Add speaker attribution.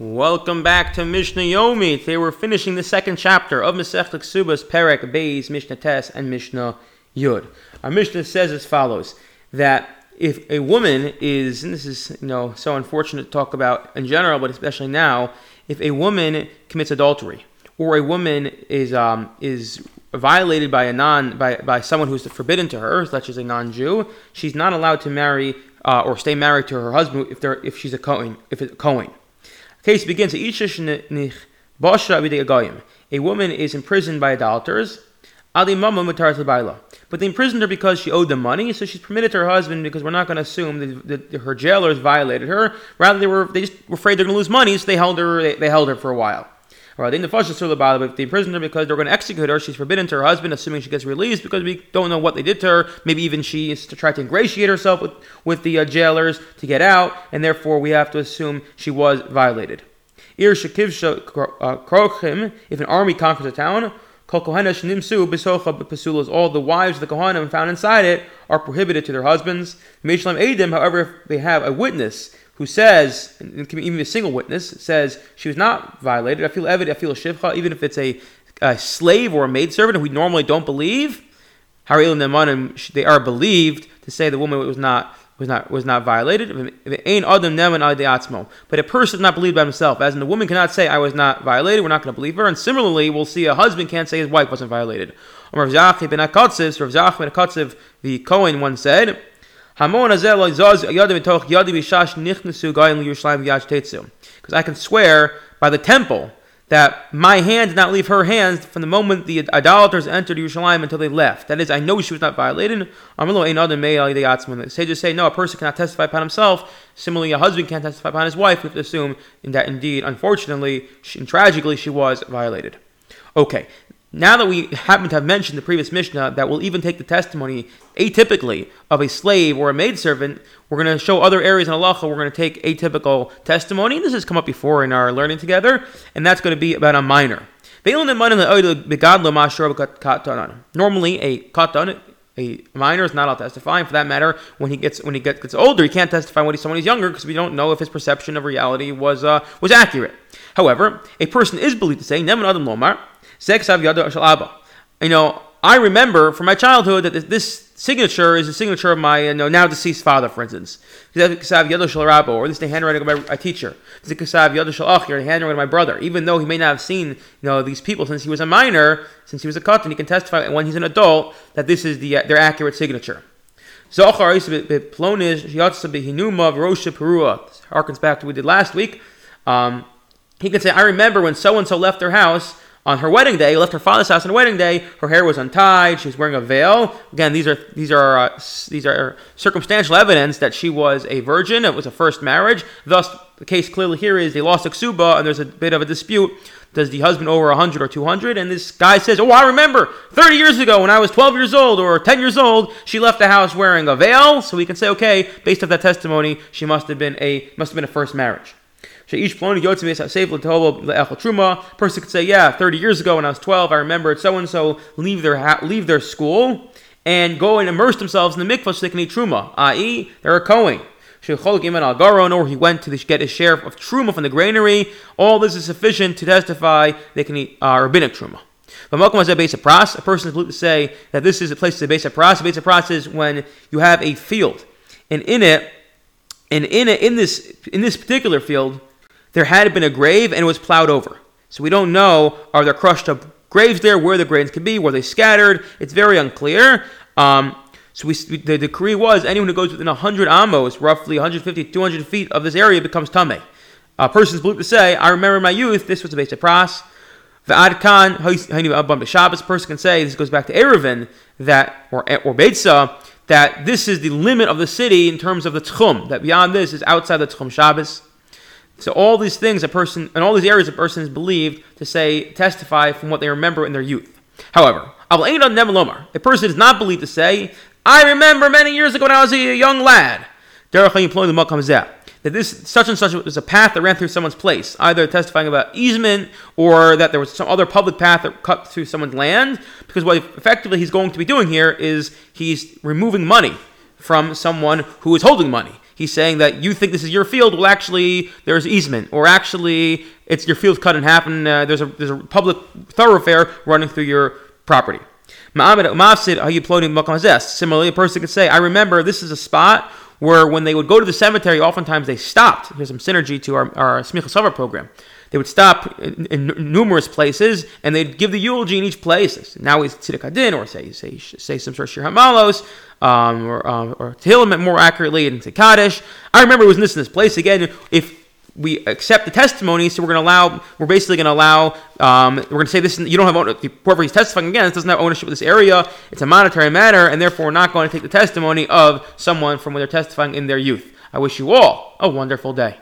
Speaker 1: Welcome back to Mishnah Yomi. Today we're finishing the second chapter of Masechet Kesubos, Perek, Beis, Mishnah Tes, and Mishnah Yud. Our Mishnah says as follows: that if a woman is, and this is you know so unfortunate to talk about in general, but especially now, if a woman commits adultery or a woman is um, is violated by a non by, by someone who's forbidden to her, such as a non-Jew, she's not allowed to marry uh, or stay married to her husband if they're if she's a Kohen, if it's a Case begins. A woman is imprisoned by idolaters. But they imprisoned her because she owed them money, so she's permitted to her husband because we're not going to assume that, that, her jailers violated her. Rather, they were they just were afraid they're going to lose money, so they held her. They, they held her for a while. Or they but if they imprisoned her because they're going to execute her, she's forbidden to her husband, assuming she gets released because we don't know what they did to her. Maybe even she is to try to ingratiate herself with, with the uh, jailers to get out, and therefore we have to assume she was violated. Ir krochim, if an army conquers a town, kol kohenesh nimsu bisocha pasulas, all the wives of the Kohanim found inside it are prohibited to their husbands. However, if they have a witness who says, and can be even a single witness, says she was not violated. afilu eved, I feel a shivcha, even if it's a, a slave or a maidservant who we normally don't believe. They are believed to say the woman was not was not was not violated. But a person is not believed by himself, as in the woman cannot say I was not violated. We're not going to believe her. And similarly, we'll see a husband can't say his wife wasn't violated. Rav Zachi ben Akatziv, the Cohen once said, because I can swear by the temple that my hand did not leave her hands from the moment the idolaters entered Yerushalayim until they left. That is, I know she was not violated. The sages say, no, a person cannot testify upon himself. Similarly, a husband can't testify upon his wife. We have to assume that indeed, unfortunately, and tragically, she was violated. Okay, now that we happen to have mentioned the previous Mishnah that will even take the testimony atypically of a slave or a maidservant, we're going to show other areas in halacha. We're going to take atypical testimony. This has come up before in our learning together, and that's going to be about a minor. Normally, a katan, a minor is not allowed to for that matter, when he gets when he gets, gets older, he can't testify when he's someone he's younger because we don't know if his perception of reality was uh, was accurate. However, a person is believed to say, "Neman adam lomar." You know, I remember from my childhood that this signature is the signature of my you know, now deceased father, for instance. Or this is the handwriting of my teacher. This is the handwriting of my brother. Even though he may not have seen you know, these people since he was a minor, since he was a katan, he can testify when he's an adult that this is the, their accurate signature. So harkens back to what we did last week. Um, he can say, I remember when so and so left their house on her wedding day, left her father's house on wedding day. Her hair was untied. She was wearing a veil. Again, these are these are uh, these are circumstantial evidence that she was a virgin. It was a first marriage. Thus, the case clearly here is they lost a ksuba, and there's a bit of a dispute. Does the husband owe her 100 or 200? And this guy says, Oh, I remember 30 years ago when I was 12 years old or 10 years old, she left the house wearing a veil. So we can say, okay, based off that testimony, she must have been a must have been a first marriage. So each person could say, yeah, 30 years ago when I was 12, I remember so and so leave their leave their school and go and immerse themselves in the mikvah so they can eat truma, i.e., they're a kohen. Or he went to get his share of truma from the granary. All this is sufficient to testify they can eat uh, rabbinic truma. A beis haperas. A person is believed to say that this is a place to of pras. Of pras is when you have a field, and in it, and in it, in this in this particular field, there had been a grave and it was plowed over. So we don't know are there crushed up graves there, where the graves could be, were they scattered? It's very unclear. Um, so we, the decree was anyone who goes within 100 amos, roughly 150, 200 feet of this area, becomes tame. A person's believed to say, I remember in my youth, this was a beis haperas. V'ad kan, Shabbos, person can say, this goes back to Eruvin, that, or, or Beitza, that this is the limit of the city in terms of the tchum, that beyond this is outside the tchum Shabbos. So all these things a person, in all these areas, a person is believed to say, testify from what they remember in their youth. However, I will end on Neville a person is not believed to say, I remember many years ago when I was a young lad. That this such and such was a path that ran through someone's place, either testifying about easement or that there was some other public path that cut through someone's land. Because what effectively he's going to be doing here is he's removing money from someone who is holding money. he's saying that you think this is your field. Well, actually, there's easement, or actually, it's your field's cut in half, and uh, there's a there's a public thoroughfare running through your property. Similarly, a person could say, I remember this is a spot where when they would go to the cemetery, oftentimes they stopped. There's some synergy to our, our Smicha program. They would stop in, in, numerous places and they'd give the eulogy in each place. Now it's Tziduk HaDin, or say, say, say some sort of Shir Hamalos, um, or, um, or Tehillim more accurately, and say Kaddish. I remember it was in this, in this place. Again, if we accept the testimony, so we're going to allow, we're basically going to allow, um, we're going to say this, you don't have ownership, whoever he's testifying against doesn't have ownership of this area, it's a monetary matter, and therefore we're not going to take the testimony of someone from when they're testifying in their youth. I wish you all a wonderful day.